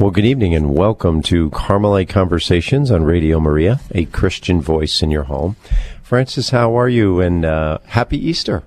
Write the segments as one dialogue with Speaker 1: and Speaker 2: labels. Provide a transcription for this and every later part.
Speaker 1: Well, good evening and welcome to Carmelite Conversations on Radio Maria, a Christian voice in your home. Frances, how are you? And uh, happy Easter.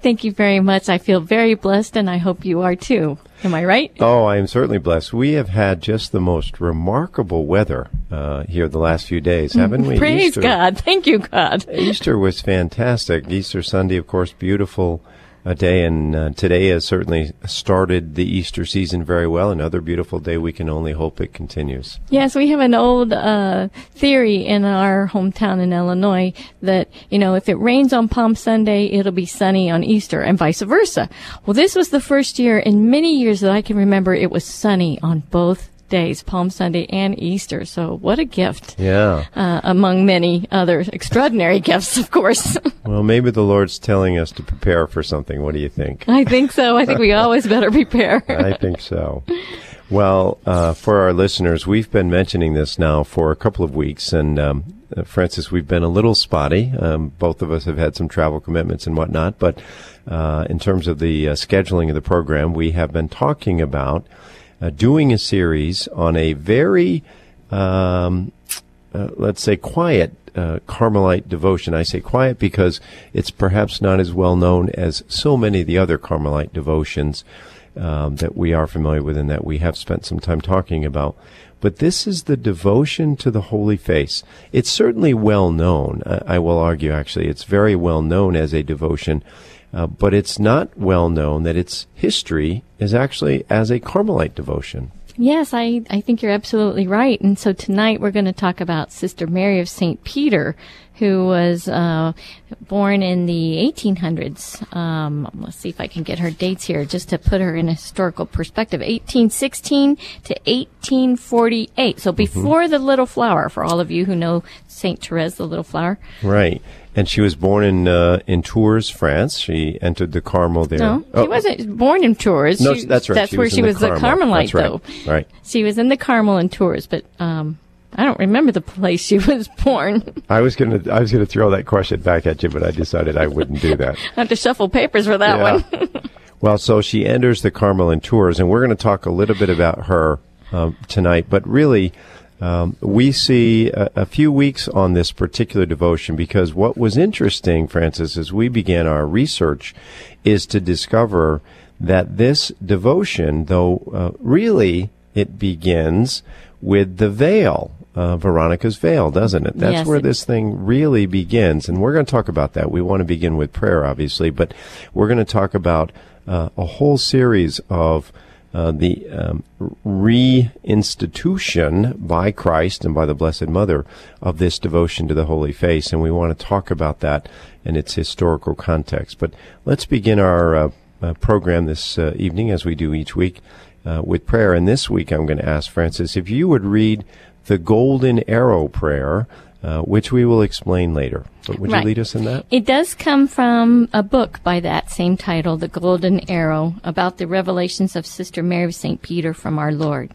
Speaker 2: Thank you very much. I feel very blessed, and I hope you are too. Am I right?
Speaker 1: Oh, I am certainly blessed. We have had just the most remarkable weather uh, here the last few days, haven't we?
Speaker 2: Praise Easter, God. Thank you, God.
Speaker 1: Easter was fantastic. Easter Sunday, of course, beautiful a day, and uh, today has certainly started the Easter season very well. Another beautiful day. We can only hope it continues.
Speaker 2: Yes, we have an old uh, theory in our hometown in Illinois that you know if it rains on Palm Sunday, it'll be sunny on Easter, and vice versa. Well, this was the first year in many years that I can remember it was sunny on both days, Palm Sunday and Easter. So what a gift.
Speaker 1: Yeah.
Speaker 2: Uh, among many other extraordinary gifts, of course.
Speaker 1: well, maybe the Lord's telling us to prepare for something. What do you think?
Speaker 2: I think so. I think we always better prepare.
Speaker 1: I think so. Well, uh, for our listeners, we've been mentioning this now for a couple of weeks, and um, uh, Frances, we've been a little spotty. Um, both of us have had some travel commitments and whatnot, but uh, in terms of the uh, scheduling of the program, we have been talking about uh, doing a series on a very, um, uh, let's say, quiet uh, Carmelite devotion. I say quiet because it's perhaps not as well known as so many of the other Carmelite devotions um, that we are familiar with and that we have spent some time talking about. But this is the devotion to the Holy Face. It's certainly well known. I will argue, actually, it's very well known as a devotion uh, but it's not well known that its history is actually as a Carmelite devotion.
Speaker 2: Yes, I, I think you're absolutely right. And so tonight we're going to talk about Sister Mary of St. Peter, who was uh, born in the 1800s. Um, let's see if I can get her dates here just to put her in a historical perspective. 1816 to 1848. So mm-hmm. before mm-hmm. the Little Flower, for all of you who know St. Therese, the Little Flower.
Speaker 1: Right. And she was born in uh, in Tours, France. She entered the Carmel there.
Speaker 2: No, oh. she wasn't born in Tours.
Speaker 1: No, she, that's right.
Speaker 2: That's
Speaker 1: she
Speaker 2: where she was
Speaker 1: the,
Speaker 2: the Carmelite,
Speaker 1: right.
Speaker 2: though.
Speaker 1: Right.
Speaker 2: She was in the Carmel in Tours, but um, I don't remember the place she was born.
Speaker 1: I was gonna I was gonna throw that question back at you, but I decided I wouldn't do that.
Speaker 2: I have to shuffle papers for that
Speaker 1: yeah.
Speaker 2: one.
Speaker 1: well, so she enters the Carmel in Tours, and we're going to talk a little bit about her um, tonight. But really, um, we see a, a, few weeks on this particular devotion because what was interesting, Francis, as we began our research, is to discover that this devotion, though uh, really it begins with the veil, uh, Veronica's veil, doesn't it? That's
Speaker 2: yes,
Speaker 1: where this thing really begins. And we're going to talk about that. We want to begin with prayer, obviously, but we're going to talk about uh, a whole series of uh, the um, reinstitution by Christ and by the Blessed Mother of this devotion to the Holy Face, and we want to talk about that in its historical context. But let's begin our uh, uh, program this uh, evening, as we do each week, uh, with prayer. And this week, I'm going to ask Francis if you would read the Golden Arrow Prayer uh, which we will explain later. But would
Speaker 2: right.
Speaker 1: you lead us in that?
Speaker 2: It does come from a book by that same title, The Golden Arrow, about the revelations of Sister Mary of St. Peter from our Lord.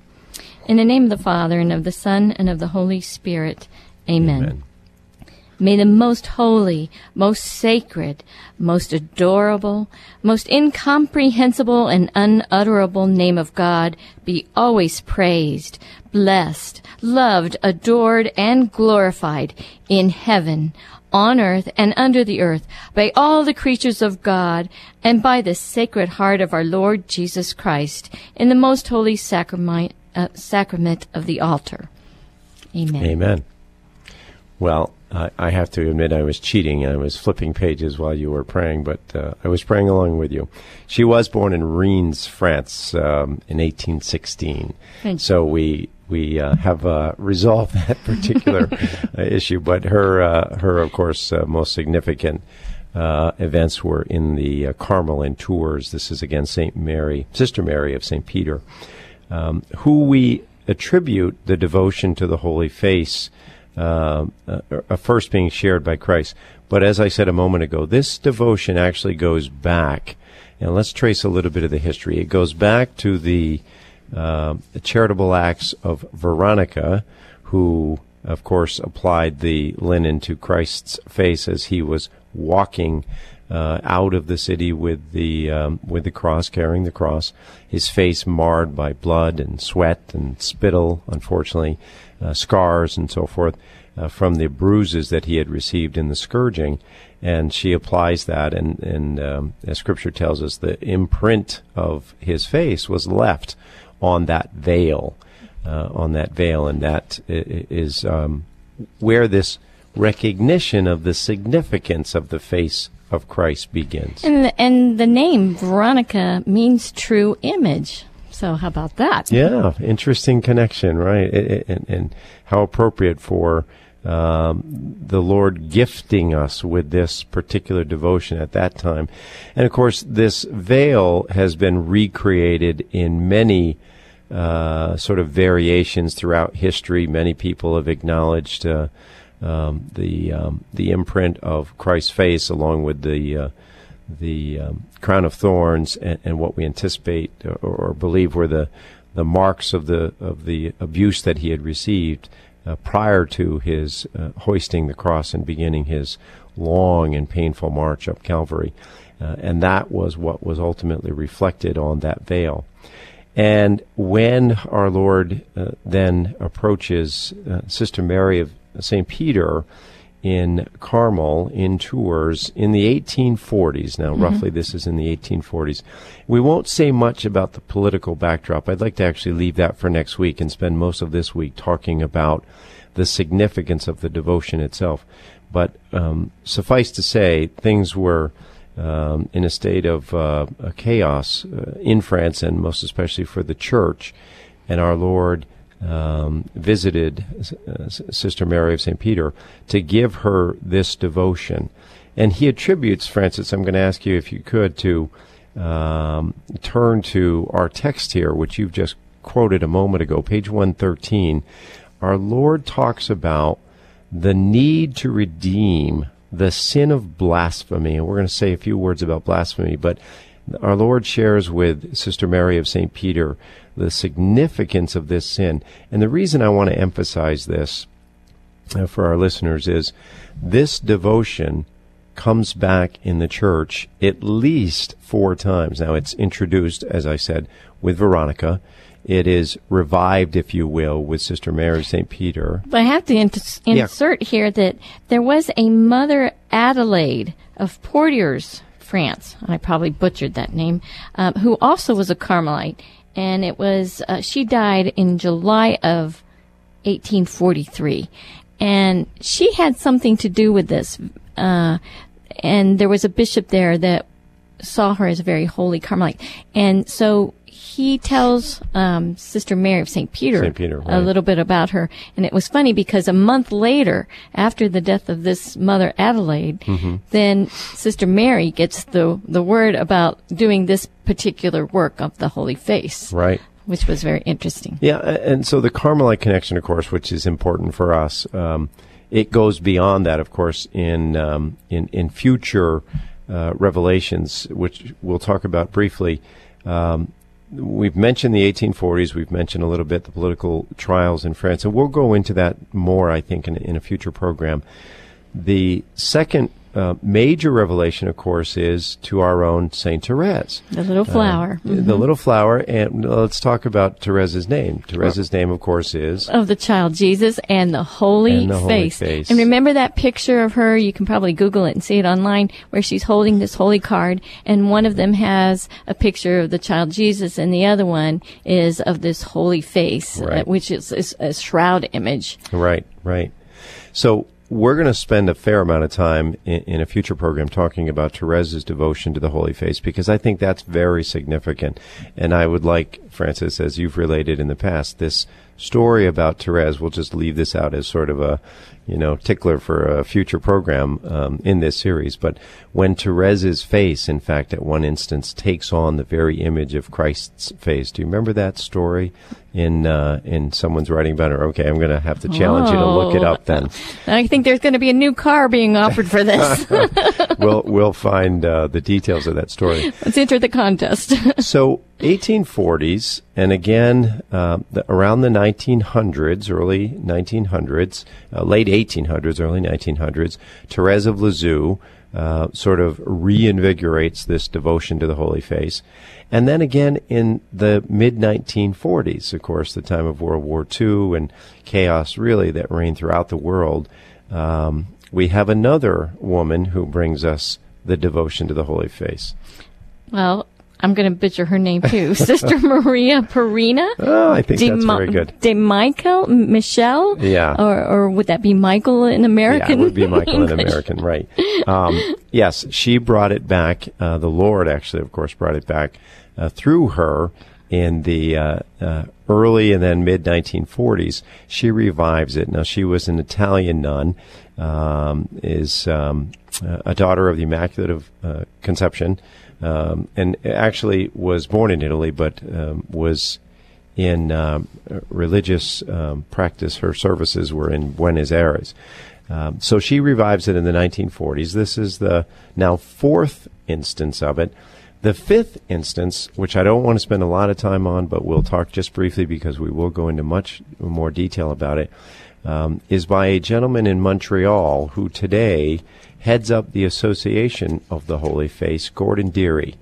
Speaker 2: In the name of the Father, and of the Son, and of the Holy Spirit. Amen. Amen. May the most holy, most sacred, most adorable, most incomprehensible and unutterable name of God be always praised, blessed, loved, adored, and glorified in heaven, on earth, and under the earth by all the creatures of God and by the sacred heart of our Lord Jesus Christ in the most holy sacrament, uh, sacrament of the altar. Amen.
Speaker 1: Amen. Well, I have to admit I was cheating. I was flipping pages while you were praying, but uh, I was praying along with you. She was born in Reims, France, um, in 1816. So we we uh, have uh, resolved that particular uh, issue. But her uh, her of course uh, most significant. events were in the Carmel in Tours. This is again Saint Mary, Sister Mary of Saint Peter, um, who we attribute the devotion to the Holy Face uh, uh, first being shared by Christ. But as I said a moment ago, this devotion actually goes back, and let's trace a little bit of the history. It goes back to the, uh, the charitable acts of Veronica, who, of course, applied the linen to Christ's face as he was walking uh, out of the city with the um, with the cross, carrying the cross. His face marred by blood and sweat and spittle, unfortunately, uh, scars and so forth uh, from the bruises that he had received in the scourging. And she applies that, and, and um, as Scripture tells us, the imprint of his face was left on that veil, uh, on that veil, and that is um, where this recognition of the significance of the face of Christ begins.
Speaker 2: And the, and the name Veronica means true image. So how about that?
Speaker 1: Yeah, interesting connection, right? And, and how appropriate for um, the Lord gifting us with this particular devotion at that time. And of course, this veil has been recreated in many uh, sort of variations throughout history. Many people have acknowledged uh, um, the um, the imprint of Christ's face, along with the uh, the um, crown of thorns, and, and, what we anticipate or, or, believe were the the marks of the of the abuse that he had received uh, prior to his uh, hoisting the cross and beginning his long and painful march up Calvary. Uh, and that was what was ultimately reflected on that veil. And when our Lord uh, then approaches uh, Sister Mary of St. Peter in Carmel in Tours in the 1840s. Now, mm-hmm. roughly, this is in the 1840s. We won't say much about the political backdrop. I'd like to actually leave that for next week and spend most of this week talking about the significance of the devotion itself. But um, suffice to say, things were um, in a state of uh, chaos uh, in France, and most especially for the church. And our Lord um, visited uh, Sister Mary of St. Peter to give her this devotion. And he attributes, Francis, I'm going to ask you if you could to um, turn to our text here, which you've just quoted a moment ago, page 113. Our Lord talks about the need to redeem the sin of blasphemy. And we're going to say a few words about blasphemy, but our Lord shares with Sister Mary of St. Peter the significance of this sin. And the reason I want to emphasize this uh, for our listeners is this devotion comes back in the church at least four times. Now, it's introduced, as I said, with Veronica. It is revived, if you will, with Sister Mary St. Peter.
Speaker 2: But I have to ins- insert yeah. here that there was a Mother Adelaide of Poitiers, France, and I probably butchered that name, um, who also was a Carmelite and it was uh, she died in July of 1843, and she had something to do with this. Uh, and there was a bishop there that saw her as a very holy Carmelite, and so he tells um, Sister Mary of St. Peter,
Speaker 1: St. Peter right.
Speaker 2: a little bit about her. And it was funny because a month later, after the death of this mother Adelaide, mm-hmm. then Sister Mary gets the, the word about doing this particular work of the Holy Face.
Speaker 1: Right.
Speaker 2: Which was very interesting.
Speaker 1: Yeah, and so the Carmelite connection, of course, which is important for us, um, it goes beyond that, of course, in um, in in future uh, revelations, which we'll talk about briefly. Um, we've mentioned the 1840s. We've mentioned a little bit the political trials in France, and we'll go into that more, I think, in, in a future program. The second uh, major revelation, of course, is to our own Saint Therese,
Speaker 2: the little uh, flower.
Speaker 1: Uh, mm-hmm. The little flower, and let's talk about Therese's name. Therese's name, of course, is
Speaker 2: of the child Jesus and the Holy,
Speaker 1: and the
Speaker 2: face.
Speaker 1: Holy face.
Speaker 2: And remember that picture of her? You can probably Google it and see it online, where she's holding this holy card, and one of them has a picture of the child Jesus, and the other one is of this holy face,
Speaker 1: uh, right.
Speaker 2: uh, which is, is a shroud image.
Speaker 1: Right, right. So we're going to spend a fair amount of time in, in, a future program talking about Therese's devotion to the Holy Face because I think that's very significant. And I would like, Francis, as you've related in the past, this story about Therese, we'll just leave this out as sort of a, you know, tickler for a future program um, in this series. But when Therese's face, in fact, at one instance, takes on the very image of Christ's face, do you remember that story in uh, in someone's writing about it? Okay, I'm going to have to challenge oh. you to look it up. Then
Speaker 2: oh. I think there's going to be a new car being offered for this.
Speaker 1: we'll we'll find uh, the details of that story.
Speaker 2: Let's enter the contest.
Speaker 1: so 1840s, and again uh, the, around the 1900s, early 1900s, uh, late 1800s, early 1900s, Therese of Lisieux uh, sort of reinvigorates this devotion to the Holy Face. And then again in the mid 1940s, of course, the time of World War II and chaos really that reigned throughout the world, um, we have another woman who brings us the devotion to the Holy Face.
Speaker 2: Well, I'm going to butcher her name too. Sister Maria Pierina.
Speaker 1: Oh, I think De that's Ma- very good.
Speaker 2: De Michael Michelle.
Speaker 1: Yeah.
Speaker 2: Or, or would that be Michael in American?
Speaker 1: Yeah, it would be Michael in American, right? Um, yes, she brought it back. Uh, the Lord actually, of course, brought it back uh, through her in the uh, uh early and then mid 1940s. She revives it. Now, she was an Italian nun. Um, is um, a daughter of the Immaculate of uh, Conception um, and actually was born in Italy, but um, was in um, religious um, practice. Her services were in Buenos Aires. Um, so she revives it in the 1940s. This is the now fourth instance of it. The fifth instance, which I don't want to spend a lot of time on, but we'll talk just briefly because we will go into much more detail about it, um, is by a gentleman in Montreal who today heads up the Association of the Holy Face, Gordon Deery.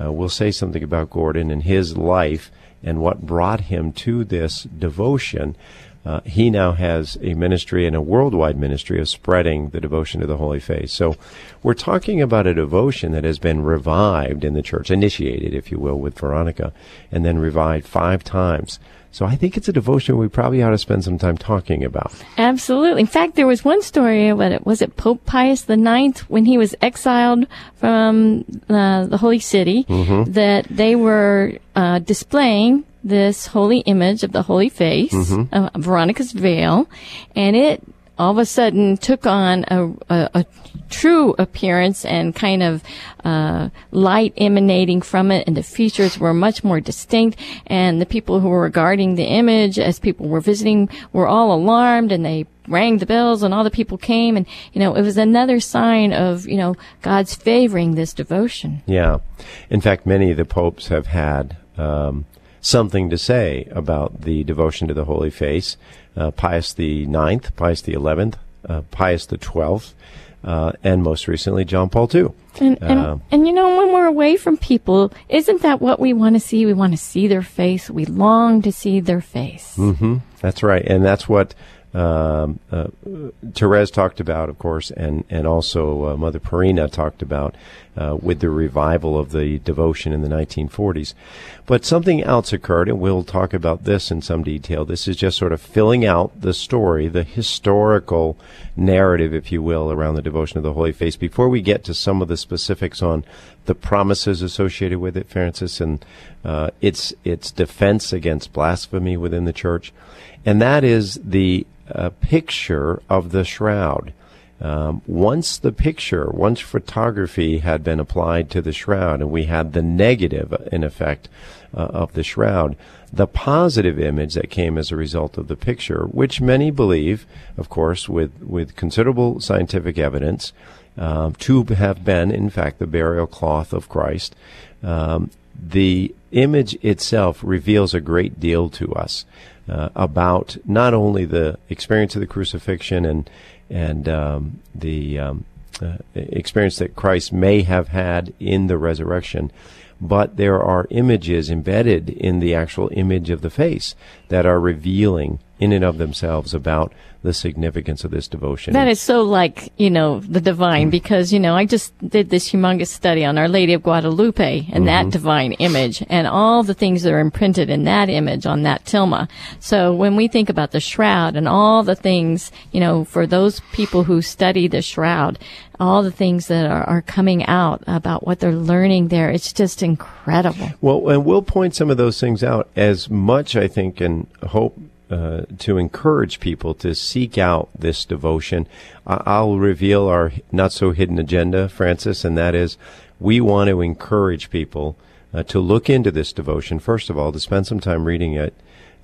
Speaker 1: Uh, we'll say something about Gordon and his life and what brought him to this devotion. Uh, he now has a ministry and a worldwide ministry of spreading the devotion to the Holy Face. So we're talking about a devotion that has been revived in the church, initiated, if you will, with Veronica, and then revived five times so I think it's a devotion we probably ought to spend some time talking about.
Speaker 2: Absolutely. In fact, there was one story about it. Was it Pope Pius IX when he was exiled from uh, the Holy City mm-hmm. that they were uh, displaying this holy image of the Holy Face, mm-hmm. uh, Veronica's veil, and it all of a sudden took on a, a, a true appearance and kind of uh, light emanating from it, and the features were much more distinct. And the people who were regarding the image as people were visiting were all alarmed, and they rang the bells, and all the people came, and you know it was another sign of you know God's favoring this devotion.
Speaker 1: Yeah, in fact, many of the popes have had. Um, something to say about the devotion to the Holy Face. Uh, Pius the Ninth, Pius the Eleventh, uh, Pius the Twelfth, uh, and most recently John Paul II.
Speaker 2: And, and, uh, and, you know, when we're away from people, isn't that what we want to see? We want to see their face. We long to see their face.
Speaker 1: Mm-hmm. That's right, and that's what um, uh, Therese talked about, of course, and and also uh, Mother Pierina talked about uh, with the revival of the devotion in the 1940s. But something else occurred, and we'll talk about this in some detail. This is just sort of filling out the story, the historical narrative, if you will, around the devotion of the Holy Face. Before we get to some of the specifics on the promises associated with it, Francis, and uh, its its defense against blasphemy within the church, and that is the a picture of the shroud. Um, once the picture, once photography had been applied to the shroud, and we had the negative, in effect, uh, of the shroud, the positive image that came as a result of the picture, which many believe, of course, with, with considerable scientific evidence, um, to have been, in fact, the burial cloth of Christ, um, the image itself reveals a great deal to us uh, about not only the experience of the crucifixion and and um, the um, uh, experience that Christ may have had in the resurrection, but there are images embedded in the actual image of the face that are revealing in and of themselves about the significance of this devotion.
Speaker 2: That is so like, you know, the divine because, you know, I just did this humongous study on Our Lady of Guadalupe and mm-hmm. that divine image and all the things that are imprinted in that image on that tilma. So when we think about the shroud and all the things, you know, for those people who study the shroud, all the things that are, are coming out about what they're learning there, it's just incredible.
Speaker 1: Well, and we'll point some of those things out as much, I think, and hope uh, to encourage people to seek out this devotion. I'll reveal our not so hidden agenda, Francis, and that is we want to encourage people uh, to look into this devotion. First of all, to spend some time reading it.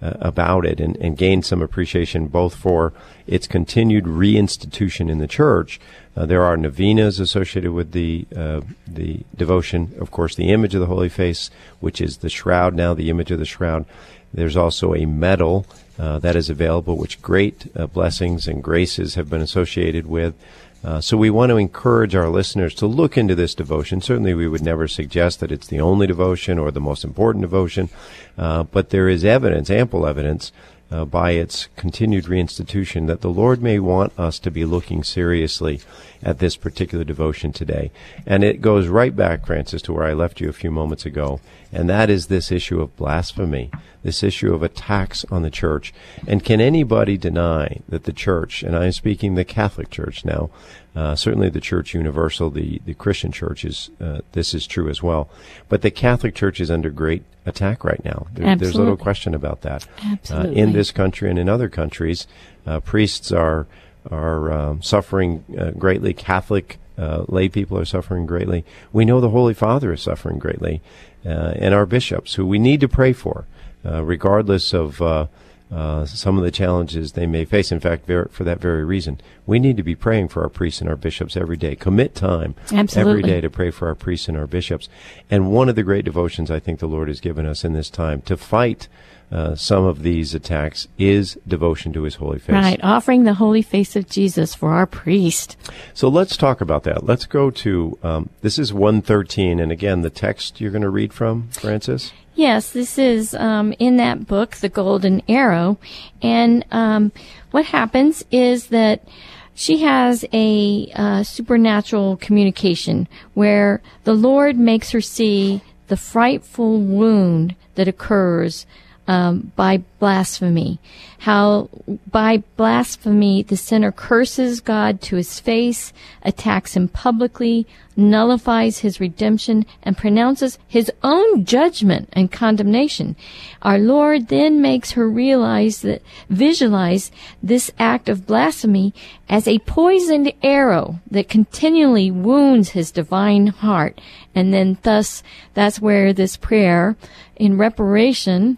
Speaker 1: uh, about it and, and gain some appreciation both for its continued reinstitution in the church. Uh, there are novenas associated with the uh, the devotion. Of course, the image of the Holy Face, which is the shroud now, the image of the shroud. There's also a medal uh, that is available, which great uh, blessings and graces have been associated with. Uh, so we want to encourage our listeners to look into this devotion. Certainly, we would never suggest that it's the only devotion or the most important devotion, uh, but there is evidence, ample evidence, uh, by its continued reinstitution that the Lord may want us to be looking seriously at this particular devotion today. And it goes right back, Francis, to where I left you a few moments ago, and that is this issue of blasphemy, this issue of attacks on the church. And can anybody deny that the church, and I'm speaking the Catholic Church now, uh, certainly the Church Universal, the, the Christian Church is, uh, this is true as well. But the Catholic Church is under great attack right now. There, there's little question about that.
Speaker 2: Absolutely.
Speaker 1: Uh, in this country and in other countries, uh, priests are are um, suffering uh, greatly. Catholic uh, lay people are suffering greatly. We know the Holy Father is suffering greatly, uh, and our bishops, who we need to pray for, uh, regardless of uh, some of the challenges they may face. In fact, ver- for that very reason, we need to be praying for our priests and our bishops every day. Commit time
Speaker 2: Absolutely.
Speaker 1: every day to pray for our priests and our bishops. And one of the great devotions I think the Lord has given us in this time to fight uh, some of these attacks is devotion to His holy face.
Speaker 2: Right, offering the holy face of Jesus for our priest.
Speaker 1: So let's talk about that. Let's go to um, this is 113, and again, the text you're going to read from, Francis.
Speaker 2: Yes, this is um, in that book, The Golden Arrow. And um, what happens is that she has a uh, supernatural communication where the Lord makes her see the frightful wound that occurs um, by blasphemy. How by blasphemy the sinner curses God to his face, attacks him publicly, nullifies his redemption, and pronounces his own judgment and condemnation. Our Lord then makes her realize that, visualize this act of blasphemy as a poisoned arrow that continually wounds his divine heart. And then thus, that's where this prayer in reparation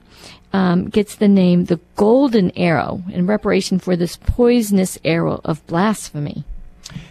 Speaker 2: um, gets the name the golden arrow in reparation for this poisonous arrow of blasphemy.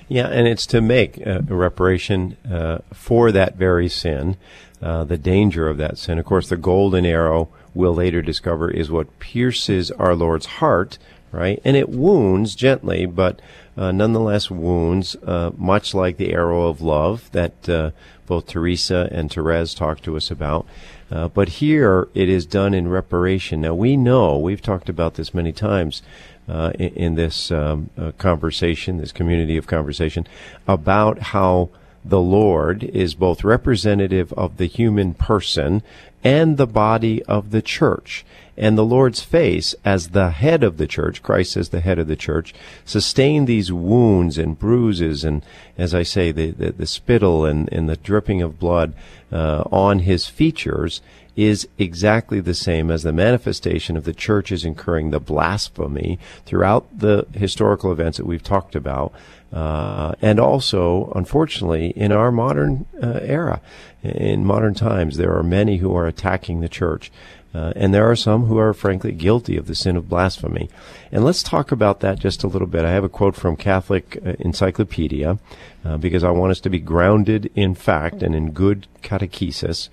Speaker 1: Yeah, and it's to make a reparation uh, for that very sin, uh, the danger of that sin. Of course, the golden arrow we'll later discover is what pierces our Lord's heart, right? And it wounds gently, but uh, nonetheless wounds, uh, much like the arrow of love that uh, both Teresa and Therese talked to us about. Uh, but here it is done in reparation. Now we know, we've talked about this many times uh, in, in, this um, uh, conversation, this community of conversation, about how the Lord is both representative of the human person and the body of the church. And the Lord's face, as the head of the church, Christ as the head of the church, sustained these wounds and bruises and, as I say, the, the, the spittle and, and the dripping of blood uh, on his features is exactly the same as the manifestation of the church is incurring the blasphemy throughout the historical events that we've talked about, uh, and also, unfortunately, in our modern uh, era, in modern times, there are many who are attacking the church. Uh, and there are some who are frankly guilty of the sin of blasphemy. And let's talk about that just a little bit. I have a quote from Catholic uh, Encyclopedia uh, because I want us to be grounded in fact and in good catechesis.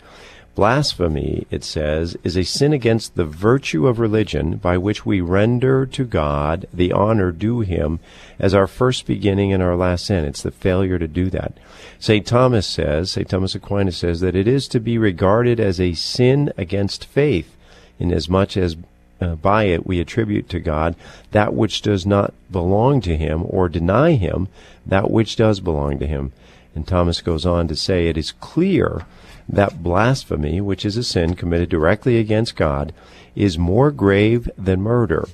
Speaker 1: Blasphemy, it says, is a sin against the virtue of religion by which we render to God the honor due him as our first beginning and our last end. It's the failure to do that. St. Thomas says, St. Thomas Aquinas says that it is to be regarded as a sin against faith, inasmuch as uh, by it we attribute to God that which does not belong to him or deny him that which does belong to him. And Thomas goes on to say it is clear that blasphemy, which is a sin committed directly against God, is more grave than murder.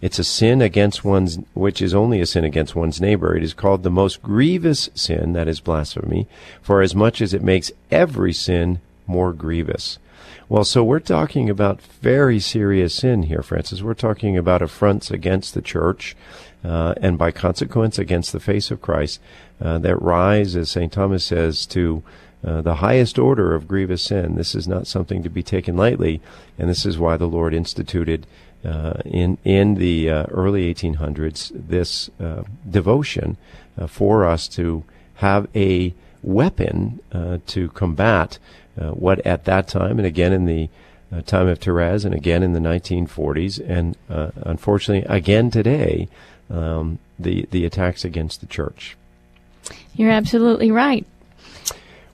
Speaker 1: It's a sin against one's, which is only a sin against one's neighbor. It is called the most grievous sin, that is blasphemy, for as much as it makes every sin more grievous. Well, so we're talking about very serious sin here, Francis. We're talking about affronts against the church, uh, and by consequence against the face of Christ, uh, that rise, as St. Thomas says, to uh, the highest order of grievous sin. This is not something to be taken lightly, and this is why the Lord instituted uh, in in the uh, early 1800s this uh, devotion uh, for us to have a weapon to combat what at that time and again in the time of Therese and again in the 1940s and unfortunately again today um, the the attacks against the church.
Speaker 2: You're absolutely right.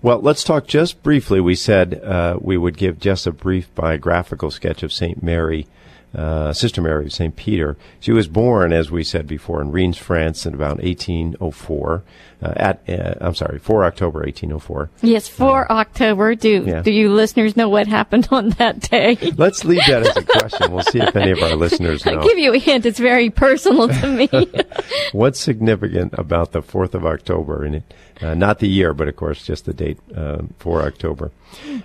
Speaker 1: Well, let's talk just briefly. We said uh, we would give just a brief biographical sketch of St. Mary uh, Sister Mary of St. Peter. She was born, as we said before, in Reims, France in about 1804. Uh, at uh, I'm sorry, 4 October 1804.
Speaker 2: Yes, 4 October. Do yeah. do you listeners know what happened on that day?
Speaker 1: Let's leave that as a question. We'll see if any of our listeners know.
Speaker 2: I'll give you a hint. It's very personal to me.
Speaker 1: What's significant about the 4th of October? And uh, not the year, but of course just the date, uh, 4 October.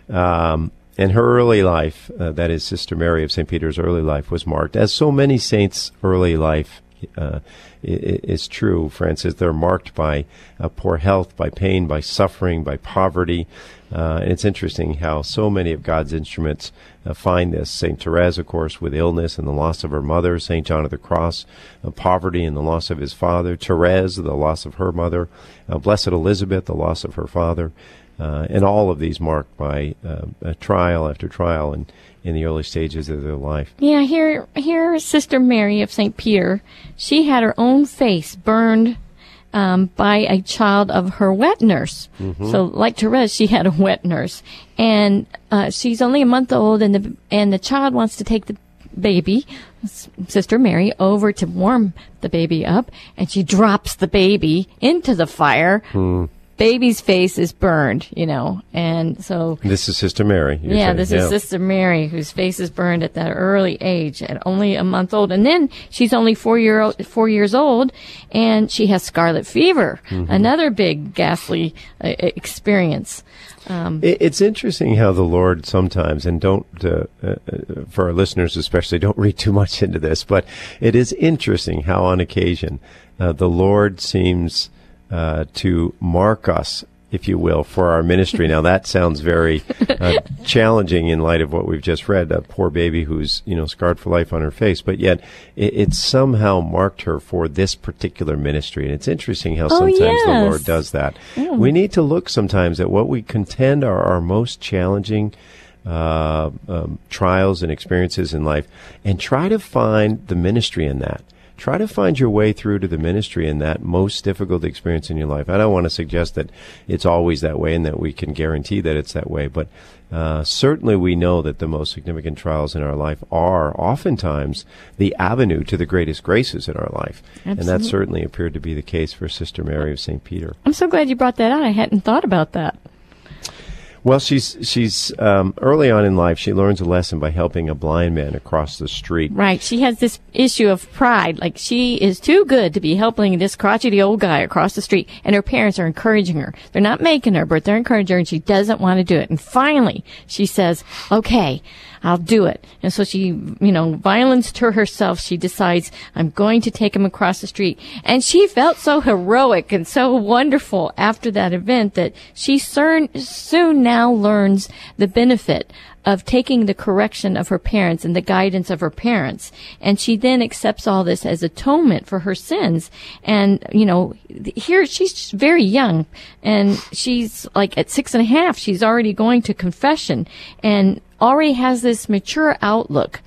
Speaker 1: Um, and her early life, uh, that is Sister Mary of St. Peter's early life, was marked, as so many saints' early life uh, is true, Francis. They're marked by uh, poor health, by pain, by suffering, by poverty. Uh, and it's interesting how so many of God's instruments uh, find this. St. Therese, of course, with illness and the loss of her mother. St. John of the Cross, uh, poverty and the loss of his father. Therese, the loss of her mother. Blessed Elizabeth, the loss of her father. Uh, and all of these marked by uh, trial after trial in, in the early stages of their life.
Speaker 2: Yeah, here, here, Sister Mary of St. Peter, she had her own face burned um, by a child of her wet nurse. Mm-hmm. So, like Therese, she had a wet nurse, and uh, she's only a month old, and the and the child wants to take the baby, Sister Mary, over to warm the baby up, and she drops the baby into the fire. Mm baby's face is burned, you know, and so
Speaker 1: this is Sister Mary.
Speaker 2: Yeah, saying. this yeah. is Sister Mary whose face is burned at that early age, at only a month old, and then she's only four year old, four years old, and she has scarlet fever, mm-hmm. another big ghastly uh, experience.
Speaker 1: Um, it's interesting how the Lord sometimes, and don't, uh, uh, for our listeners especially, don't read too much into this, but it is interesting how on occasion uh, the Lord seems uh, to mark us, if you will, for our ministry. now that sounds very uh, challenging in light of what we've just read. A poor baby who's you know scarred for life on her face, but yet it, it somehow marked her for this particular ministry. And it's interesting how oh, sometimes yes. the Lord does that. Mm. We need to look sometimes at what we contend are our most challenging. Uh, um, trials and experiences in life, and try to find the ministry in that try to find your way through to the ministry in that most difficult experience in your life. I don't want to suggest that it's always that way and that we can guarantee that it's that way, but uh, certainly we know that the most significant trials in our life are oftentimes the avenue to the greatest graces in our life. Absolutely. And that certainly appeared to be the case for Sister Mary of St. Peter.
Speaker 2: I'm so glad you brought that out. I hadn't thought about that.
Speaker 1: Well, she's she's um, early on in life. She learns a lesson by helping a blind man across the street.
Speaker 2: Right. She has this issue of pride. Like she is too good to be helping this crotchety old guy across the street, and her parents are encouraging her. They're not making her, but they're encouraging her, and she doesn't want to do it. And finally, she says, "Okay, I'll do it. And so she, you know, violence to herself, she decides, I'm going to take him across the street. And she felt so heroic and so wonderful after that event that she soon, soon now learns the benefit of taking the correction of her parents and the guidance of her parents. And she then accepts all this as atonement for her sins. And, you know, here she's very young and she's like at six and a half, she's already going to confession. And already has this mature outlook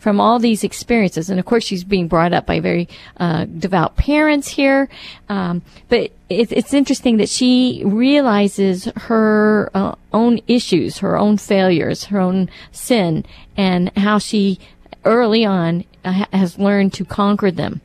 Speaker 2: from all these experiences. And of course, she's being brought up by very uh, devout parents here. Um, but it, it's interesting that she realizes her uh, own issues, her own failures, her own sin, and how she early on uh, has learned to conquer them.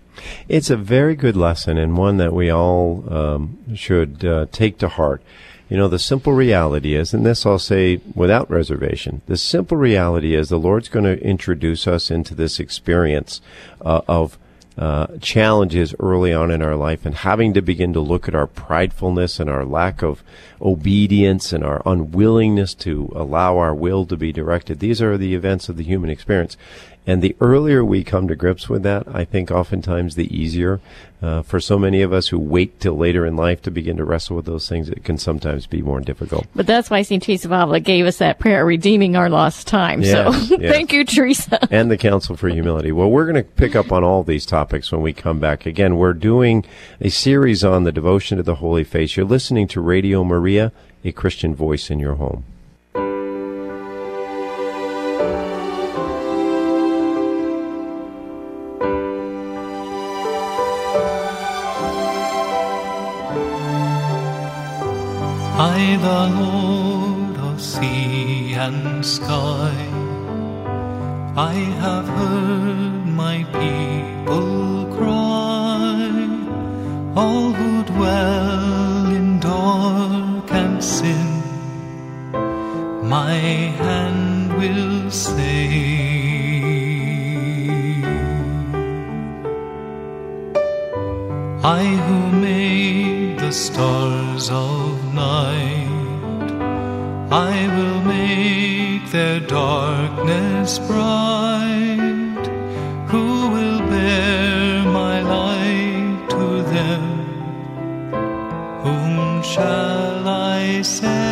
Speaker 1: It's a very good lesson and one that we all um, should uh, take to heart. You know, the simple reality is, and this I'll say without reservation, the simple reality is the Lord's going to introduce us into this experience uh, of uh, challenges early on in our life and having to begin to look at our pridefulness and our lack of obedience and our unwillingness to allow our will to be directed. These are the events of the human experience. And the earlier we come to grips with that, I think oftentimes the easier. Uh, for so many of us who wait till later in life to begin to wrestle with those things, it can sometimes be more difficult.
Speaker 2: But that's why St. Teresa of Avila gave us that prayer, redeeming our lost time.
Speaker 1: Yes,
Speaker 2: so
Speaker 1: yes.
Speaker 2: thank you, Teresa.
Speaker 1: and the Council for Humility. Well, we're going to pick up on all these topics when we come back. Again, we're doing a series on the devotion to the Holy Face. You're listening to Radio Maria, a Christian voice in your home.
Speaker 3: I, the Lord of sea and sky, I have heard my people cry, all who dwell in dark and sin, my hand will save. I who stars of night, I will make their darkness bright. Who will bear my light to them? Whom shall I send?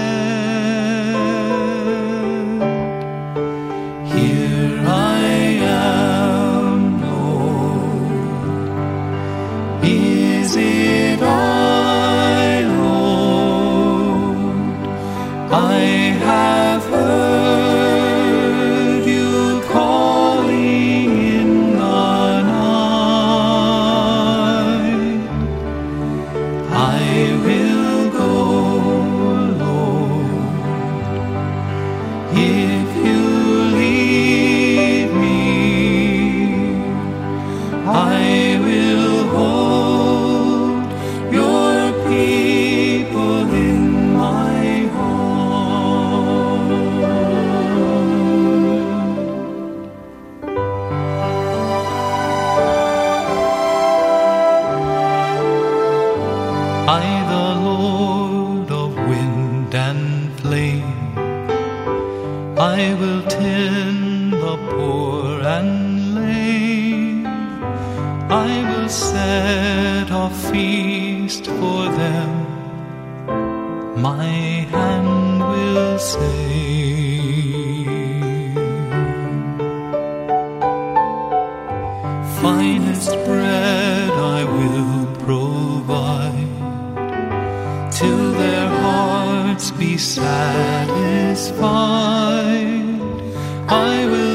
Speaker 3: The poor and lame. I will set a feast for them. My hand will save. Finest bread I will provide till their hearts be satisfied. I will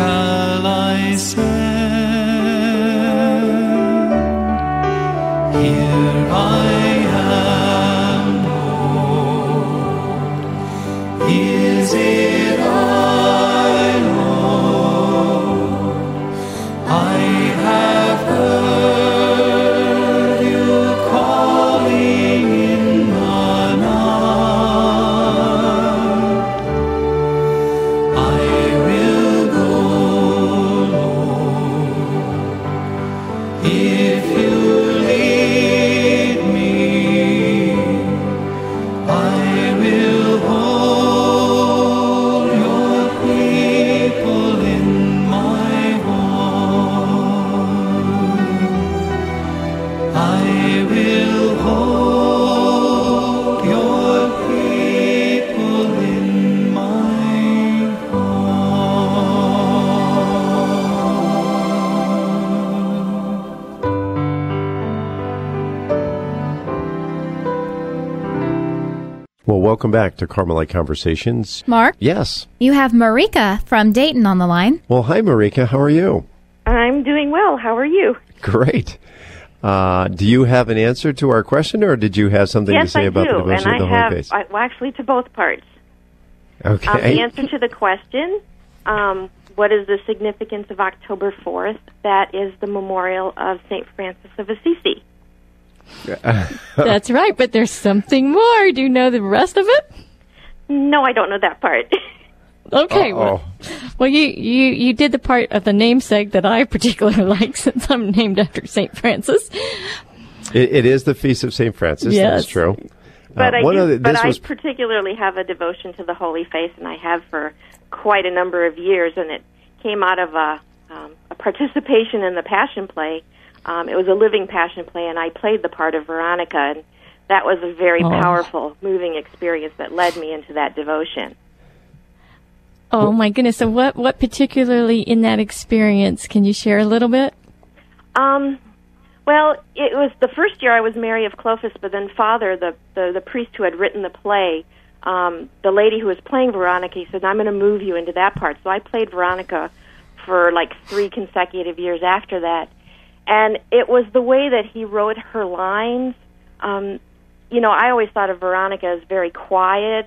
Speaker 3: Whom
Speaker 1: Well, welcome back to Carmelite Conversations.
Speaker 4: Mark,
Speaker 1: Yes.
Speaker 4: you have Marika from Dayton on the line.
Speaker 1: Well, hi, Marika. How are you?
Speaker 5: I'm doing well. How are you?
Speaker 1: Great. Uh, do you have an answer to our question, or did you have something to say
Speaker 5: I
Speaker 1: about
Speaker 5: do,
Speaker 1: the devotion
Speaker 5: and
Speaker 1: of the
Speaker 5: I
Speaker 1: Holy
Speaker 5: have
Speaker 1: Face?
Speaker 5: I, well, actually to both parts.
Speaker 1: okay.
Speaker 5: Um, the answer to the question: um, What is the significance of October fourth? That is the memorial of Saint Francis of Assisi.
Speaker 2: That's right, but there's something more. Do you know the rest of it?
Speaker 5: No, I don't know that part.
Speaker 2: Okay.
Speaker 1: Uh-oh.
Speaker 2: Well, well, you, you, you did the part of the namesake that I particularly like since I'm named after St. Francis.
Speaker 1: It, it is the feast of St. Francis.
Speaker 2: Yes.
Speaker 1: That's true.
Speaker 5: But
Speaker 1: Uh,
Speaker 5: I do,
Speaker 1: the-
Speaker 5: but
Speaker 1: this
Speaker 5: I
Speaker 1: was
Speaker 5: particularly have a devotion to the Holy Face, and I have for quite a number of years. And it came out of a, um, a participation in the Passion Play. Um, it was a living Passion Play, and I played the part of Veronica, and that was a very
Speaker 2: Oh.
Speaker 5: powerful, moving experience that led me into that devotion.
Speaker 2: Oh my goodness! So what what particularly in that experience can you share a little bit?
Speaker 5: Um, well, it was the first year I was Mary of Clovis, but then Father, the the, the priest who had written the play, um, the lady who was playing Veronica, he said, "I'm going to move you into that part." So I played Veronica for like three consecutive years after that, and it was the way that he wrote her lines. Um, you know, I always thought of Veronica as very quiet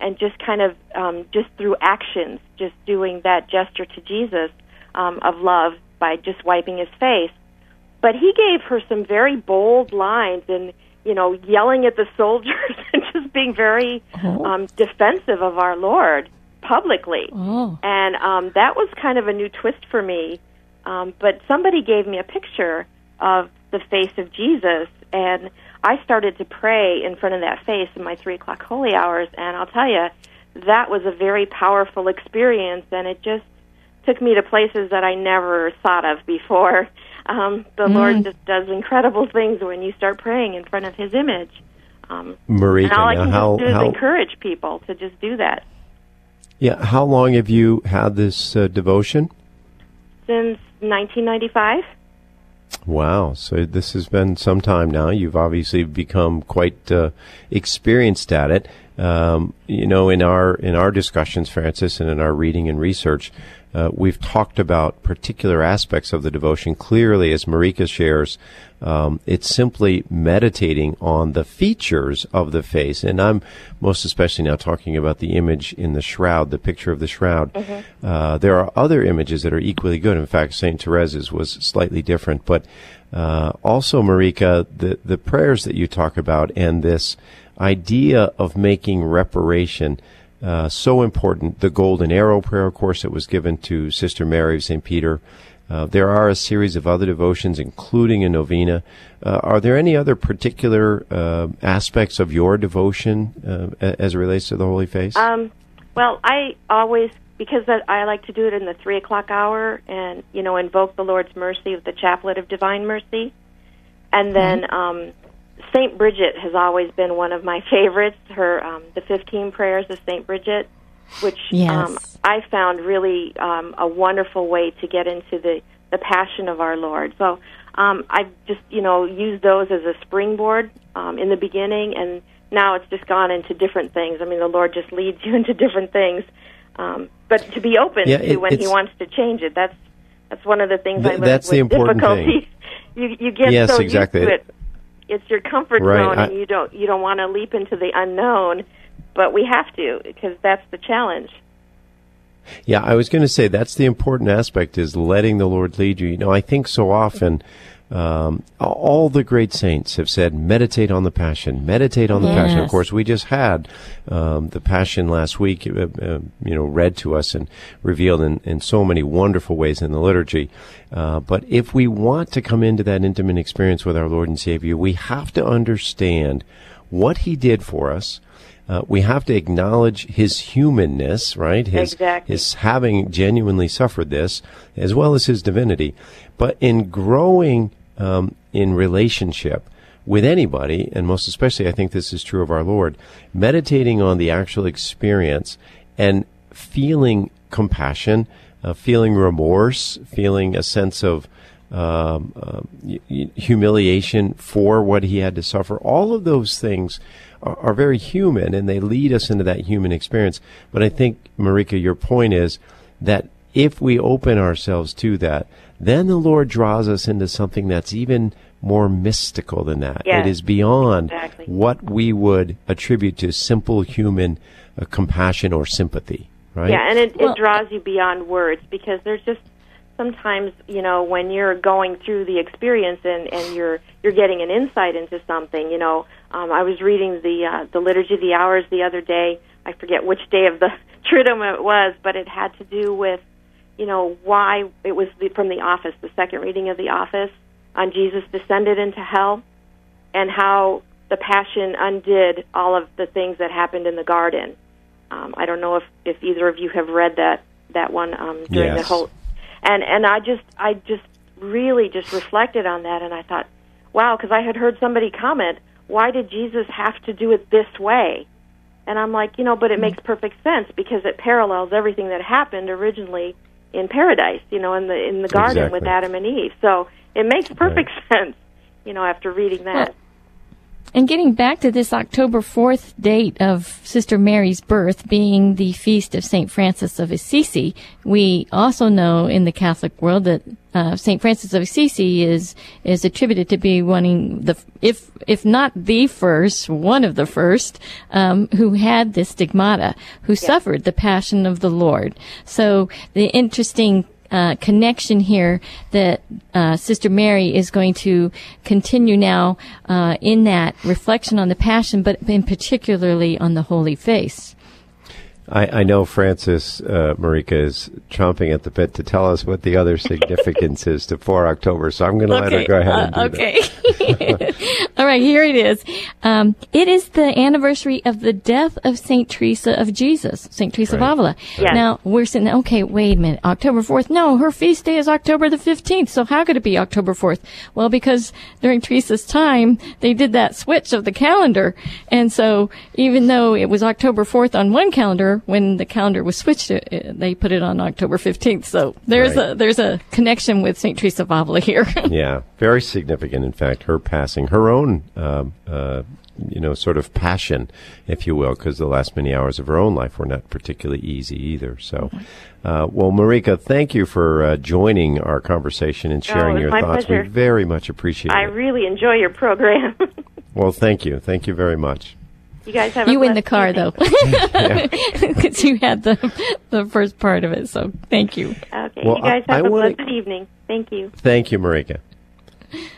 Speaker 5: and just kind of um, just through actions, just doing that gesture to Jesus um, of love by just wiping his face. But he gave her some very bold lines and you know yelling at the soldiers and just being very
Speaker 2: Oh.
Speaker 5: um, defensive of our Lord publicly.
Speaker 2: Oh,
Speaker 5: And um, that was kind of a new twist for me. Um, but somebody gave me a picture of the face of Jesus, and I started to pray in front of that face in my three o'clock holy hours. And I'll tell you, that was a very powerful experience, and it just took me to places that I never thought of before. Um, the Lord just does incredible things when you start praying in front of His image. Um,
Speaker 1: Marika.
Speaker 5: and all I
Speaker 1: now
Speaker 5: can
Speaker 1: how,
Speaker 5: do is
Speaker 1: how,
Speaker 5: encourage people to just do that.
Speaker 1: yeah, how long have you had this uh, devotion?
Speaker 5: Since 1995.
Speaker 1: Wow. So this has been some time now. You've obviously become quite uh, experienced at it. Um, you know, in our in our discussions, Francis, and in our reading and research, uh, we've talked about particular aspects of the devotion. Clearly, as Marika shares, um, it's simply meditating on the features of the face, and I'm most especially now talking about the image in the shroud, the picture of the shroud. Uh, there are other images that are equally good. In fact, Saint Therese's was slightly different, but uh, also, Marika, the the prayers that you talk about and this idea of making reparation uh, so important. The Golden Arrow prayer, of course, that was given to Sister Mary of St. Peter. Uh, there are a series of other devotions, including a novena. Uh, are there any other particular uh, aspects of your devotion uh, as it relates to the Holy Face?
Speaker 5: Um, well, I always because I like to do it in the three o'clock hour, and you know, invoke the Lord's mercy with the Chaplet of Divine Mercy, and then um, Saint Bridget has always been one of my favorites. Her um, the fifteen prayers of Saint Bridget, which um, I found really um, a wonderful way to get into the the Passion of our Lord. So um, I've just you know used those as a springboard um, in the beginning, and now it's just gone into different things. I mean, the Lord just leads you into different things, um, but to be open
Speaker 1: Yeah,
Speaker 5: to when He wants to change it. That's that's one of the things I learned.
Speaker 1: That's the
Speaker 5: with
Speaker 1: important
Speaker 5: difficulty.
Speaker 1: thing.
Speaker 5: you you get
Speaker 1: Yes,
Speaker 5: so
Speaker 1: exactly.
Speaker 5: used to it. It's your comfort
Speaker 1: Right,
Speaker 5: zone,
Speaker 1: I-
Speaker 5: and you don't you don't want to leap into the unknown, but we have to because that's the challenge.
Speaker 1: Yeah, I was going to say that's the important aspect is letting the Lord lead you. You know, I think so often um, all the great saints have said, meditate on the Passion, meditate on the Passion. Of course, we just had um, the Passion last week, uh, uh, you know, read to us and revealed in, in so many wonderful ways in the liturgy. Uh, but if we want to come into that intimate experience with our Lord and Savior, we have to understand what He did for us. Uh, we have to acknowledge his humanness, right? His,
Speaker 5: Exactly.
Speaker 1: his having genuinely suffered this, as well as his divinity. But in growing um, in relationship with anybody, and most especially, I think this is true of our Lord, meditating on the actual experience and feeling compassion, uh, feeling remorse, feeling a sense of um, uh, y- y- humiliation for what he had to suffer. All of those things are, are very human, and they lead us into that human experience. But I think, Marika, your point is that if we open ourselves to that, then the Lord draws us into something that's even more mystical than that.
Speaker 5: Yes,
Speaker 1: it is beyond
Speaker 5: exactly.
Speaker 1: what we would attribute to simple human uh, compassion or sympathy. Right?
Speaker 5: Yeah, and it,
Speaker 2: Well-
Speaker 5: it draws you beyond words because there's just sometimes you know when you're going through the experience and and you're you're getting an insight into something. You know, um, I was reading the uh, the liturgy of the hours the other day. I forget which day of the Triduum it was, but it had to do with you know why it was the, from the office, the second reading of the office on Jesus descended into hell, and how the Passion undid all of the things that happened in the garden. Um, I don't know if, if either of you have read that that one um, during
Speaker 1: Yes.
Speaker 5: the whole, and and I just I just really just reflected on that, and I thought, wow, because I had heard somebody comment, why did Jesus have to do it this way? And I'm like, you know, but it mm-hmm. makes perfect sense because it parallels everything that happened originally in paradise, you know, in the in the garden with Adam and Eve. So it makes perfect sense, you know, after reading that.
Speaker 2: Well, And getting back to this October 4th date of Sister Mary's birth being the feast of St. Francis of Assisi, we also know in the Catholic world that uh, St. Francis of Assisi is is attributed to be wanting the if if not the first, one of the first um, who had the stigmata, who suffered the passion of the Lord. So the interesting uh, connection here that uh, Sister Mary is going to continue now uh, in that reflection on the Passion, but in particularly on the Holy Face.
Speaker 1: I, I know Francis uh, Marika is chomping at the bit to tell us what the other significance is to 4 October, so I'm going to let her go ahead and do
Speaker 2: uh,
Speaker 1: that.
Speaker 2: okay. All right, here it is. Um, it is the anniversary of the death of Saint Teresa of Jesus, Saint Teresa
Speaker 1: Right.
Speaker 2: of Avila.
Speaker 5: Yes.
Speaker 2: Now we're saying, okay, wait a minute, October fourth. No, her feast day is October the fifteenth. So how could it be October fourth? Well, because during Teresa's time, they did that switch of the calendar, and so even though it was October fourth on one calendar, when the calendar was switched, uh, uh, they put it on October fifteenth. So there's
Speaker 1: Right.
Speaker 2: a there's a connection with Saint Teresa of Avila here.
Speaker 1: yeah, very significant. In fact, her passing, her own, um, uh, you know, sort of passion, if you will, because the last many hours of her own life were not particularly easy either. So, uh, well, Marika, thank you for uh, joining our conversation and sharing
Speaker 5: Oh,
Speaker 1: your thoughts.
Speaker 5: pleasure.
Speaker 1: We very much appreciate
Speaker 5: I
Speaker 1: it.
Speaker 5: I really enjoy your program.
Speaker 1: well, thank you. Thank you very much.
Speaker 5: You guys have
Speaker 2: you
Speaker 5: a
Speaker 2: in the car
Speaker 5: evening.
Speaker 2: though, because you had the the first part of it. So thank you.
Speaker 5: Okay,
Speaker 1: Well,
Speaker 5: you guys
Speaker 1: I-
Speaker 5: have
Speaker 1: I
Speaker 5: a
Speaker 1: wanna-
Speaker 5: blessed evening. Thank you.
Speaker 1: Thank you, Marika.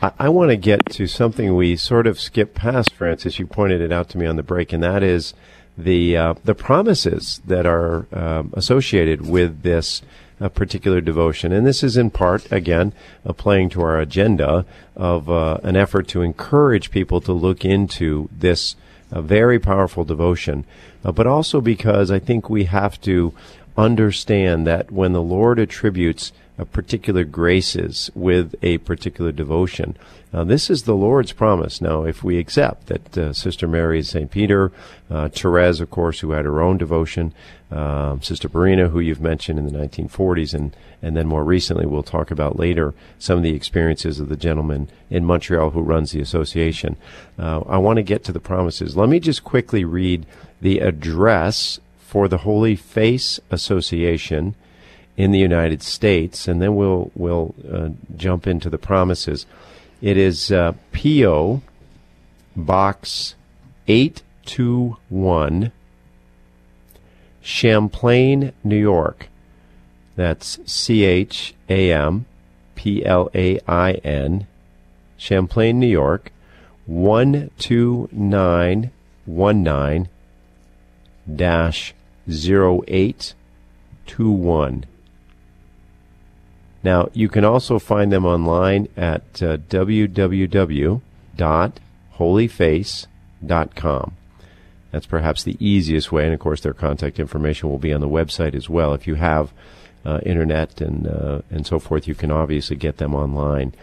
Speaker 1: I, I want to get to something we sort of skipped past, Francis. You pointed it out to me on the break, and that is the uh, the promises that are um, associated with this uh, particular devotion. And this is in part, again, uh, playing to our agenda of uh, an effort to encourage people to look into this uh, very powerful devotion, uh, but also because I think we have to understand that when the Lord attributes particular graces with a particular devotion. Uh, this is the Lord's promise. Now, if we accept that uh, Sister Mary is St. Peter, uh, Therese, of course, who had her own devotion, um, Sister Pierina, who you've mentioned in the 1940s, and, and then more recently, we'll talk about later some of the experiences of the gentleman in Montreal who runs the association. Uh, I want to get to the promises. Let me just quickly read the address for the Holy Face Association in the United States, and then we'll we'll uh, jump into the promises. It is uh, PO Box eight two one, Champlain, New York. That's C H A M P L A I N, Champlain, New York, one two nine one nine dash zero eight two one. Now, you can also find them online at uh, www.holyface.com. That's perhaps the easiest way, and of course, their contact information will be on the website as well. If you have uh, internet and uh, and so forth, you can obviously get them online.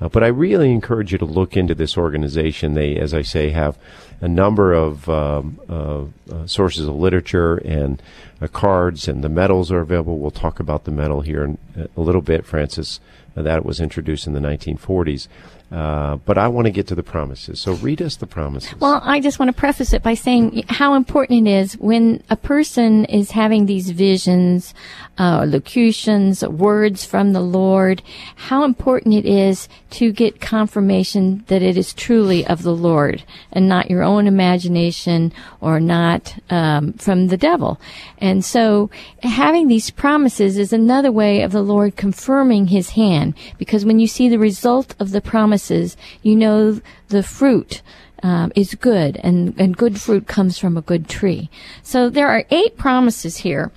Speaker 1: Uh, but I really encourage you to look into this organization. They, as I say, have a number of um, uh, uh, sources of literature and uh, cards, and the medals are available. We'll talk about the medal here in a little bit, Francis. Uh, that was introduced in the 1940s. Uh, but I want to get to the promises. So read us the promises.
Speaker 2: Well, I just want to preface it by saying how important it is when a person is having these visions, uh, locutions, words from the Lord, how important it is to get confirmation that it is truly of the Lord and not your own imagination or not um, from the devil. And so having these promises is another way of the Lord confirming his hand because when you see the result of the promises, you know the fruit um, is good, and, and good fruit comes from a good tree. So there are eight promises here.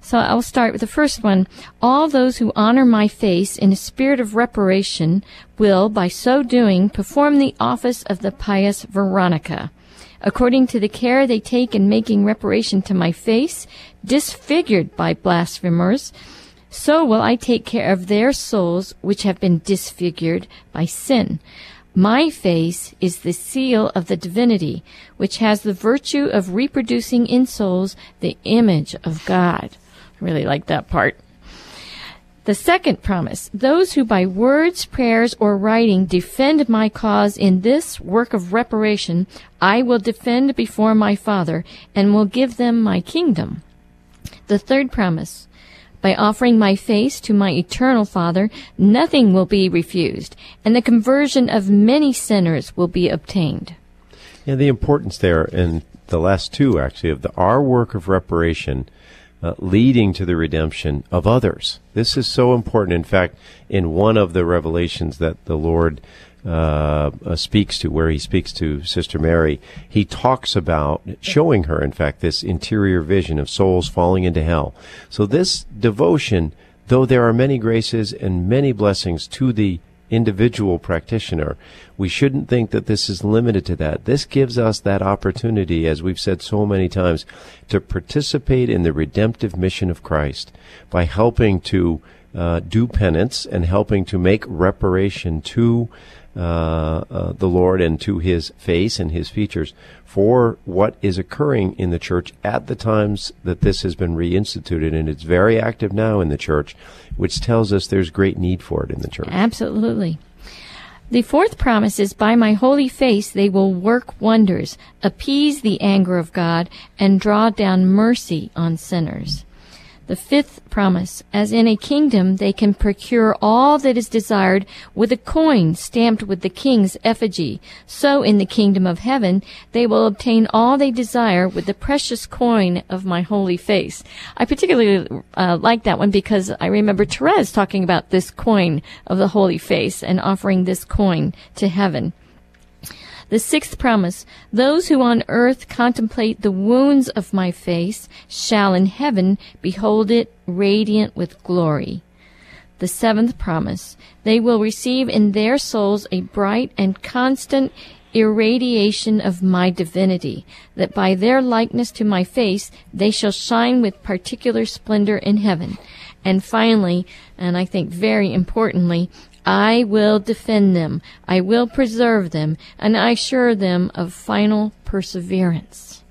Speaker 2: So I'll start with the first one. All those who honor my face in a spirit of reparation will, by so doing, perform the office of the pious Veronica. According to the care they take in making reparation to my face, disfigured by blasphemers, so will I take care of their souls which have been disfigured by sin. My face is the seal of the divinity, which has the virtue of reproducing in souls the image of God. I really like that part. The second promise those who by words, prayers, or writing defend my cause in this work of reparation, I will defend before my Father and will give them my kingdom. The third promise by offering my face to my eternal Father, nothing will be refused, and the conversion of many sinners will be obtained.
Speaker 1: Yeah, the importance there, in the last two actually, of the, our work of reparation uh, leading to the redemption of others. This is so important. In fact, in one of the revelations that the Lord uh, uh, speaks to, where he speaks to Sister Mary, he talks about showing her, in fact, this interior vision of souls falling into hell. So this devotion, though there are many graces and many blessings to the individual practitioner, we shouldn't think that this is limited to that. This gives us that opportunity, as we've said so many times, to participate in the redemptive mission of Christ by helping to uh, do penance and helping to make reparation to Uh, uh, the Lord and to His face and His features for what is occurring in the church at the times that this has been reinstituted, and it's very active now in the church, which tells us there's great need for it in the church.
Speaker 2: Absolutely. The fourth promise is, By my holy face they will work wonders, appease the anger of God, and draw down mercy on sinners. The fifth promise, as in a kingdom they can procure all that is desired with a coin stamped with the king's effigy, so in the kingdom of heaven they will obtain all they desire with the precious coin of my holy face. I particularly uh, like that one because I remember Therese talking about this coin of the holy face and offering this coin to heaven. The sixth promise, those who on earth contemplate the wounds of my face shall in heaven behold it radiant with glory. The seventh promise, they will receive in their souls a bright and constant irradiation of my divinity, that by their likeness to my face they shall shine with particular splendor in heaven. And finally, and I think very importantly, I will defend them, I will preserve them, and I assure them of final perseverance.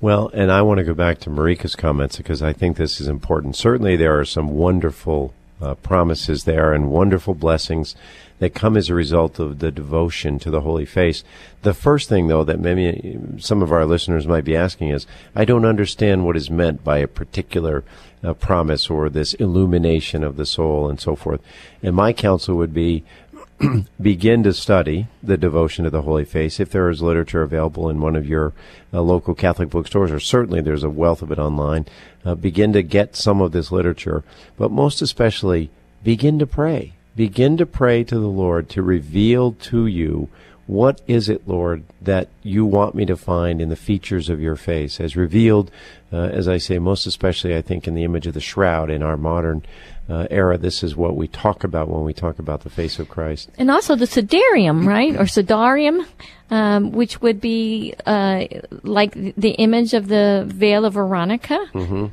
Speaker 1: Well, and I want to go back to Marika's comments because I think this is important. Certainly, there are some wonderful uh, promises there and wonderful blessings that come as a result of the devotion to the Holy Face. The first thing, though, that maybe some of our listeners might be asking is, I don't understand what is meant by a particular uh, promise or this illumination of the soul and so forth. And my counsel would be begin to study the devotion to the Holy Face. If there is literature available in one of your uh, local Catholic bookstores, or certainly there's a wealth of it online, uh, begin to get some of this literature. But most especially, begin to pray. Begin to pray to the Lord to reveal to you what is it, Lord, that you want me to find in the features of your face, as revealed, uh, as I say, most especially, I think, in the image of the shroud in our modern uh, era? This is what we talk about when we talk about the face of Christ.
Speaker 2: And also the sudarium, right, or sudarium, um, which would be uh, like the image of the veil of Veronica.
Speaker 1: Mm-hmm.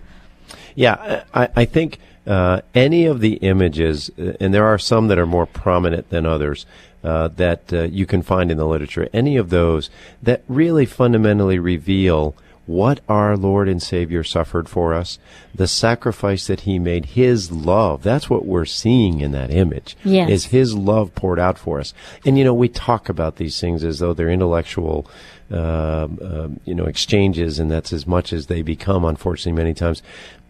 Speaker 1: Yeah, I, I think. Uh, any of the images, uh, and there are some that are more prominent than others, uh, that uh, you can find in the literature, any of those that really fundamentally reveal what our Lord and Savior suffered for us, the sacrifice that He made, His love. That's what we're seeing in that image.
Speaker 2: Yes.
Speaker 1: Is His love poured out for us. And you know, we talk about these things as though they're intellectual, uh, uh, you know, exchanges, and that's as much as they become, unfortunately, many times.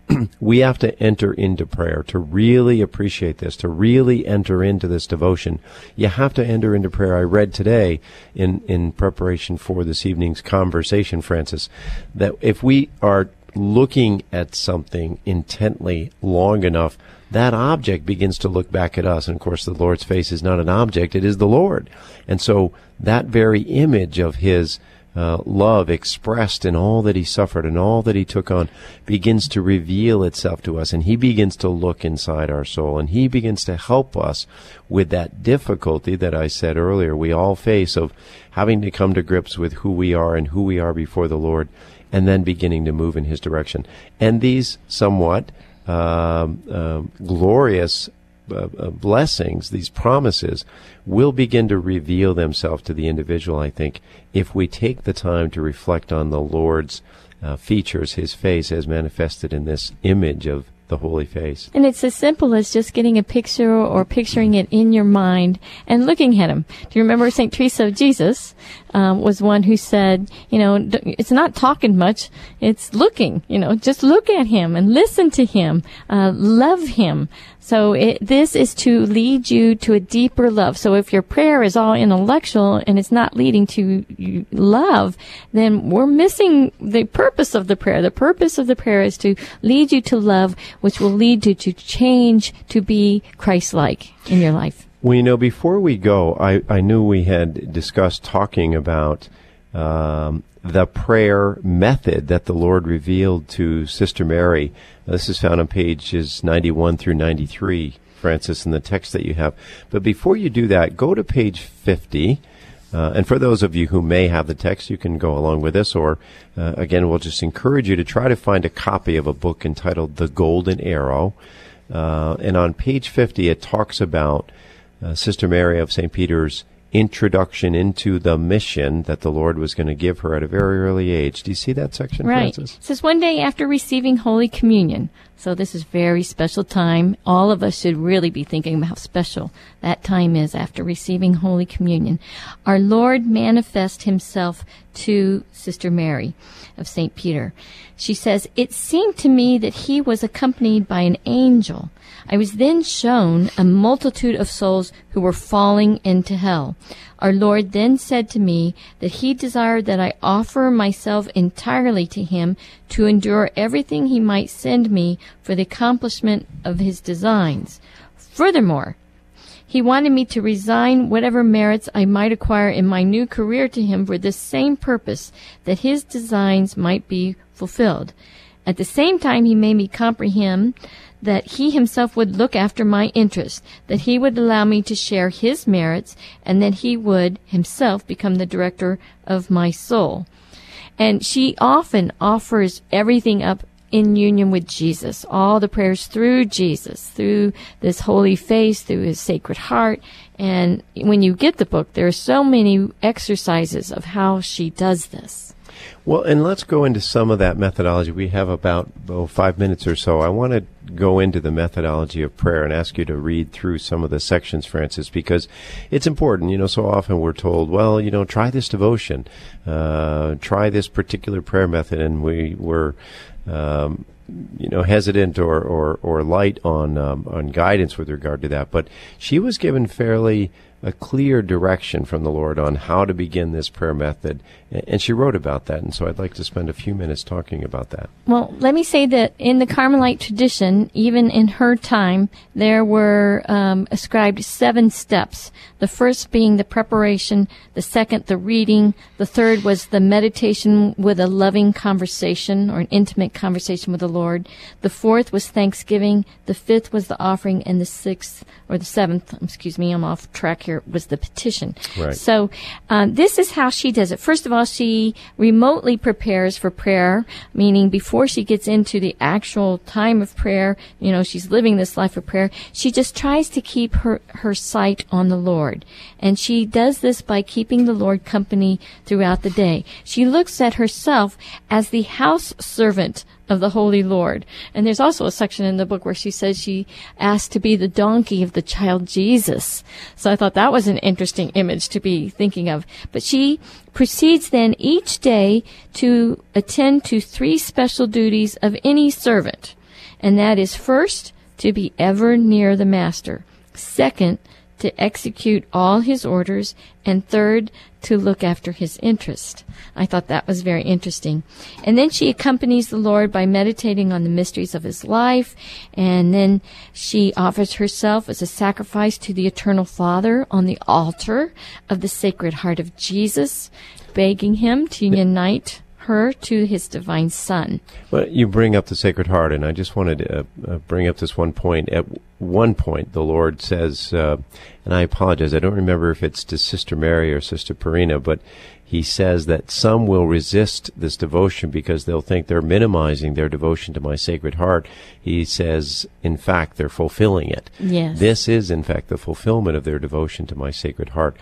Speaker 1: we have to enter into prayer to really appreciate this, to really enter into this devotion. You have to enter into prayer. I read today in, in preparation for this evening's conversation, Francis, that if we are looking at something intently long enough, that object begins to look back at us. And of course, the Lord's face is not an object, it is the Lord. And so that very image of His uh, love expressed in all that he suffered and all that he took on begins to reveal itself to us and he begins to look inside our soul and he begins to help us with that difficulty that I said earlier we all face of having to come to grips with who we are and who we are before the Lord and then beginning to move in his direction. And these somewhat um, uh, glorious uh, blessings, these promises, will begin to reveal themselves to the individual, I think, if we take the time to reflect on the Lord's uh, features, His face as manifested in this image of the holy face.
Speaker 2: And it's as simple as just getting a picture or picturing it in your mind and looking at him. Do you remember St. Teresa of Jesus um, was one who said, you know, it's not talking much, it's looking, you know, just look at him and listen to him, uh, love him. So it, this is to lead you to a deeper love. So if your prayer is all intellectual and it's not leading to love, then we're missing the purpose of the prayer. The purpose of the prayer is to lead you to love, which will lead you to change to be Christ-like in your life.
Speaker 1: Well, you know, before we go, I, I knew we had discussed talking about um, the prayer method that the Lord revealed to Sister Mary. This is found on pages 91 through 93, Francis, in the text that you have. But before you do that, go to page 50. Uh, and for those of you who may have the text, you can go along with this, or uh, again, we'll just encourage you to try to find a copy of a book entitled The Golden Arrow. Uh, and on page 50, it talks about uh, Sister Mary of St. Peter's introduction into the mission that the Lord was going to give her at a very early age. Do you see that section,
Speaker 2: right.
Speaker 1: Francis?
Speaker 2: It says one day after receiving Holy Communion. So this is very special time. All of us should really be thinking about how special that time is after receiving Holy Communion. Our Lord manifest himself to Sister Mary of St. Peter. She says, It seemed to me that he was accompanied by an angel I was then shown a multitude of souls who were falling into hell. Our Lord then said to me that he desired that I offer myself entirely to him to endure everything he might send me for the accomplishment of his designs. Furthermore, he wanted me to resign whatever merits I might acquire in my new career to him for this same purpose, that his designs might be fulfilled. At the same time, he made me comprehend that he himself would look after my interests, that he would allow me to share his merits, and that he would himself become the director of my soul. And she often offers everything up in union with Jesus, all the prayers through Jesus, through this holy face, through his sacred heart. And when you get the book, there are so many exercises of how she does this.
Speaker 1: Well, and let's go into some of that methodology. We have about oh, five minutes or so. I want to go into the methodology of prayer and ask you to read through some of the sections, Francis, because it's important. You know, so often we're told, well, you know, try this devotion, uh, try this particular prayer method, and we were. Um, you know, hesitant or, or, or light on um, on guidance with regard to that, but she was given fairly a clear direction from the Lord on how to begin this prayer method. And she wrote about that. And so I'd like to spend a few minutes talking about that.
Speaker 2: Well, let me say that in the Carmelite tradition, even in her time, there were um, ascribed seven steps. The first being the preparation, the second, the reading, the third was the meditation with a loving conversation or an intimate conversation with the Lord. The fourth was thanksgiving. The fifth was the offering. And the sixth, or the seventh, excuse me, I'm off track here was the petition.
Speaker 1: Right.
Speaker 2: So um, this is how she does it. First of all, she remotely prepares for prayer, meaning before she gets into the actual time of prayer, you know, she's living this life of prayer. She just tries to keep her her sight on the Lord, and she does this by keeping the Lord company throughout the day. She looks at herself as the house servant of the Holy Lord. And there's also a section in the book where she says she asked to be the donkey of the child Jesus. So I thought that was an interesting image to be thinking of. But she proceeds then each day to attend to three special duties of any servant. And that is first, to be ever near the master. Second, to execute all his orders, and third, to look after his interest. I thought that was very interesting. And then she accompanies the Lord by meditating on the mysteries of his life, and then she offers herself as a sacrifice to the eternal Father on the altar of the Sacred Heart of Jesus, begging him to unite her to his divine son.
Speaker 1: Well, you bring up the Sacred Heart, and I just wanted to uh, uh, bring up this one point. At one point, the Lord says, uh, and I apologize, I don't remember if it's to Sister Mary or Sister Pierina, but he says that some will resist this devotion because they'll think they're minimizing their devotion to my Sacred Heart. He says, in fact, they're fulfilling it.
Speaker 2: Yes.
Speaker 1: This is, in fact, the fulfillment of their devotion to my Sacred Heart.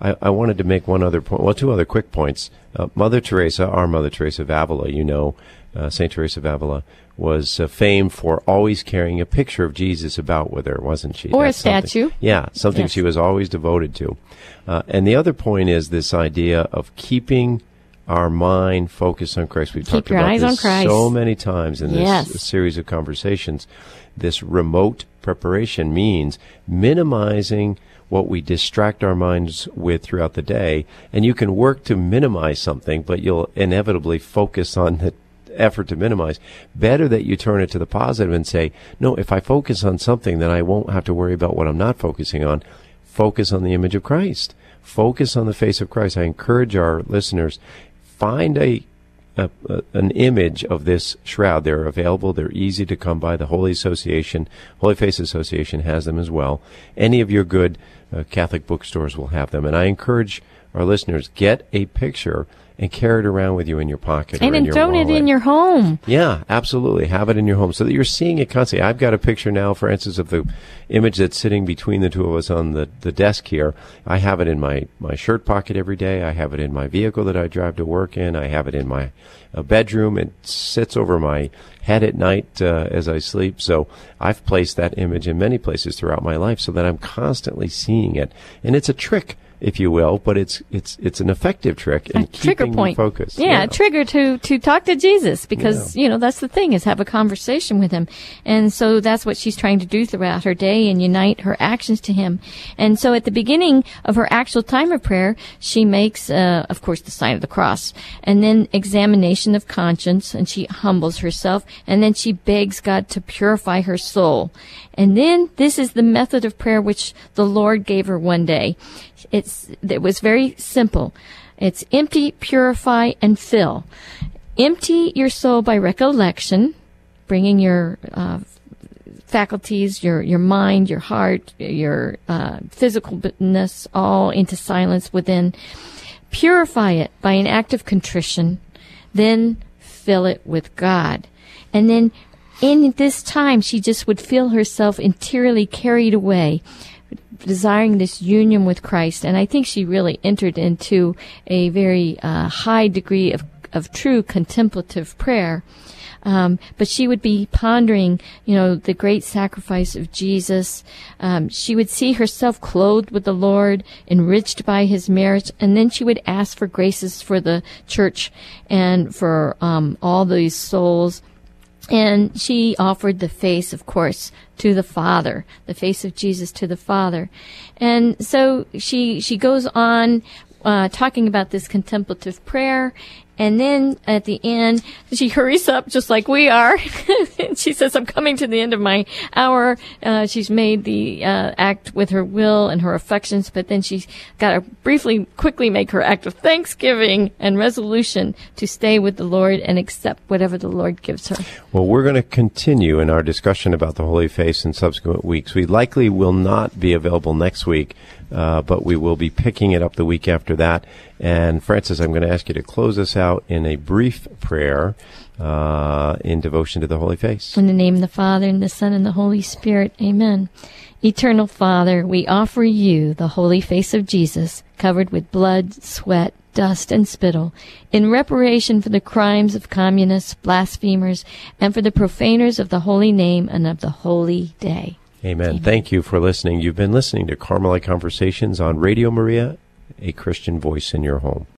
Speaker 1: I, I wanted to make one other point, well, two other quick points. Uh, Mother Teresa, our Mother Teresa of Avila, you know, uh, Saint Teresa of Avila, was uh, famed for always carrying a picture of Jesus about with her, wasn't she?
Speaker 2: Or a
Speaker 1: That's something-
Speaker 2: statue.
Speaker 1: Yeah, something
Speaker 2: Yes.
Speaker 1: she was always devoted to. Uh, and the other point is this idea of keeping our mind focused on Christ. We've
Speaker 2: Keep
Speaker 1: talked about this so many times in this
Speaker 2: Yes.
Speaker 1: series of conversations. This remote preparation means minimizing what we distract our minds with throughout the day. And you can work to minimize something, but you'll inevitably focus on the effort to minimize. Better that you turn it to the positive and say, no, if I focus on something, then I won't have to worry about what I'm not focusing on. Focus on the image of Christ. Focus on the face of Christ. I encourage our listeners, find a a, a, an image of this shroud. They're available. They're easy to come by. The Holy Association, Holy Face Association has them as well. Any of your good uh, Catholic bookstores will have them. And I encourage our listeners, get a picture and carry it around with you in your pocket
Speaker 2: And
Speaker 1: or in
Speaker 2: then
Speaker 1: your
Speaker 2: throw it in your home.
Speaker 1: Yeah, absolutely. Have it in your home so that you're seeing it constantly. I've got a picture now, for instance, of the image that's sitting between the two of us on the, the desk here. I have it in my, my shirt pocket every day. I have it in my vehicle that I drive to work in. I have it in my uh, bedroom. It sits over my head at night uh, as I sleep. So I've placed that image in many places throughout my life so that I'm constantly seeing it. And it's a trick. If you will, but it's it's it's an effective trick in
Speaker 2: a trigger
Speaker 1: keeping
Speaker 2: point.
Speaker 1: you focused.
Speaker 2: Yeah, a trigger to to talk to Jesus because
Speaker 1: Yeah.
Speaker 2: you know that's the thing is have a conversation with him, and so that's what she's trying to do throughout her day and unite her actions to him. And so at the beginning of her actual time of prayer, she makes, uh, of course, the sign of the cross, and then examination of conscience, and she humbles herself, and then she begs God to purify her soul. And then this is the method of prayer which the Lord gave her one day. It's it was very simple. It's empty, purify, and fill. Empty your soul by recollection, bringing your uh, faculties, your your mind, your heart, your uh, physicalness all into silence within. Purify it by an act of contrition, then fill it with God, and then in this time she just would feel herself interiorly carried away desiring this union with Christ. And I think she really entered into a very uh, high degree of, of true contemplative prayer. Um, but she would be pondering, you know, the great sacrifice of Jesus. Um, she would see herself clothed with the Lord, enriched by His merits, and then she would ask for graces for the church and for um, all these souls. And she offered the face, of course, to the Father, the face of Jesus to the Father. And so she, she goes on, uh, talking about this contemplative prayer. And then at the end, she hurries up just like we are. she says, I'm coming to the end of my hour. Uh, she's made the uh, act with her will and her affections, but then she's got to briefly, quickly make her act of thanksgiving and resolution to stay with the Lord and accept whatever the Lord gives her.
Speaker 1: Well, we're going to continue in our discussion about the Holy Face in subsequent weeks. We likely will not be available next week, uh, but we will be picking it up the week after that. And Francis, I'm going to ask you to close us out in a brief prayer uh, in devotion to the Holy Face.
Speaker 2: In the name of the Father, and the Son, and the Holy Spirit. Amen. Eternal Father, we offer you the holy face of Jesus, covered with blood, sweat, dust, and spittle, in reparation for the crimes of communists, blasphemers, and for the profaners of the holy name and of the holy day.
Speaker 1: Amen. Thank you for listening. You've been listening to Carmelite Conversations on Radio Maria, a Christian voice in your home.